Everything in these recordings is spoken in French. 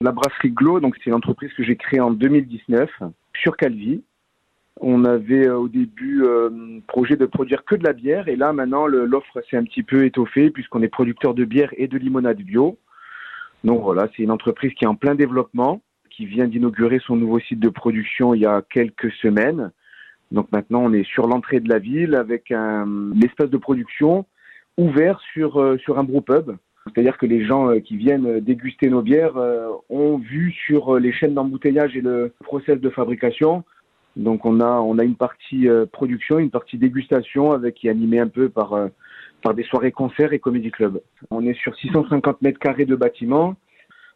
La brasserie Glow, donc c'est une entreprise que j'ai créée en 2019 sur Calvi. On avait euh, au début euh, projet de produire que de la bière et là maintenant l'offre s'est un petit peu étoffée puisqu'on est producteur de bière et de limonade bio. Donc voilà, c'est une entreprise qui est en plein développement, qui vient d'inaugurer son nouveau site de production il y a quelques semaines. Donc maintenant on est sur l'entrée de la ville avec un espace de production ouvert sur, euh, sur un brewpub. C'est-à-dire que les gens euh, qui viennent déguster nos bières euh, ont vu sur les chaînes d'embouteillage et le process de fabrication. Donc on a on a une partie production, une partie dégustation avec qui est animée un peu par par des soirées concerts et comédie club. On est sur 650 mètres carrés de bâtiment.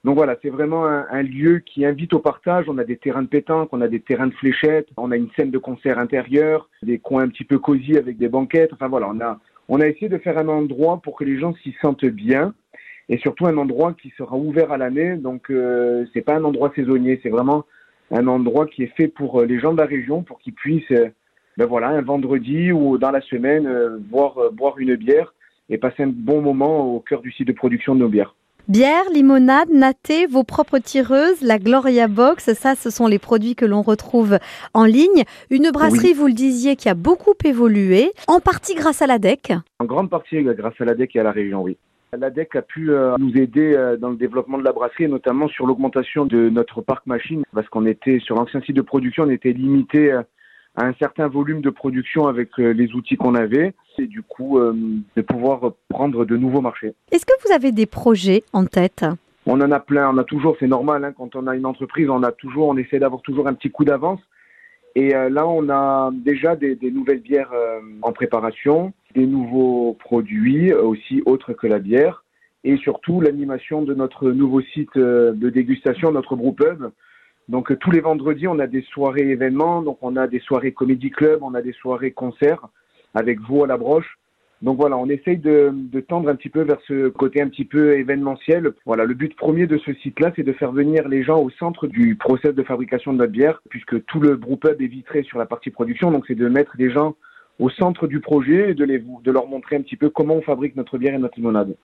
Donc voilà, c'est vraiment un, un, lieu qui invite au partage. On a des terrains de pétanque, on a des terrains de fléchettes, on a une scène de concert intérieur, des coins un petit peu cosy avec des banquettes. Enfin voilà, on a on a essayé de faire un endroit pour que les gens s'y sentent bien et surtout un endroit qui sera ouvert à l'année. Donc euh, c'est pas un endroit saisonnier, c'est vraiment un endroit qui est fait pour euh, les gens de la région pour qu'ils puissent, euh, ben voilà, un vendredi ou dans la semaine, euh, boire, boire une bière et passer un bon moment au cœur du site de production de nos bières. Bière, limonade, naté, vos propres tireuses, la Gloria Box, ça ce sont les produits que l'on retrouve en ligne. Une brasserie, vous le disiez, qui a beaucoup évolué, en partie grâce à la DEC. En grande partie grâce à la DEC et à la région, oui. L'ADEC a pu euh, nous aider euh, dans le développement de la brasserie, notamment sur l'augmentation de notre parc machine, parce qu'on était sur l'ancien site de production, on était limité euh, à un certain volume de production avec les outils qu'on avait, et du coup de pouvoir prendre de nouveaux marchés. Est-ce que vous avez des projets en tête? On en a plein, on a toujours, c'est normal, hein, quand on a une entreprise, on a toujours, on essaie d'avoir toujours un petit coup d'avance. Et euh, là, on a déjà des, des nouvelles bières euh, en préparation, des nouveaux produits euh, aussi autres que la bière, et surtout l'animation de notre nouveau site de dégustation, notre brewpub. Donc tous les vendredis, on a des soirées événements, donc on a des soirées comédie club, on a des soirées concerts avec vous à la broche. Donc voilà, on essaye de, de, tendre un petit peu vers ce côté un petit peu événementiel. Voilà, le but premier de ce site-là, c'est de faire venir les gens au centre du process de fabrication de notre bière, puisque tout le brewpub est vitré sur la partie production. Donc c'est de mettre les gens au centre du projet et de, les, de leur montrer un petit peu comment on fabrique notre bière et notre limonade.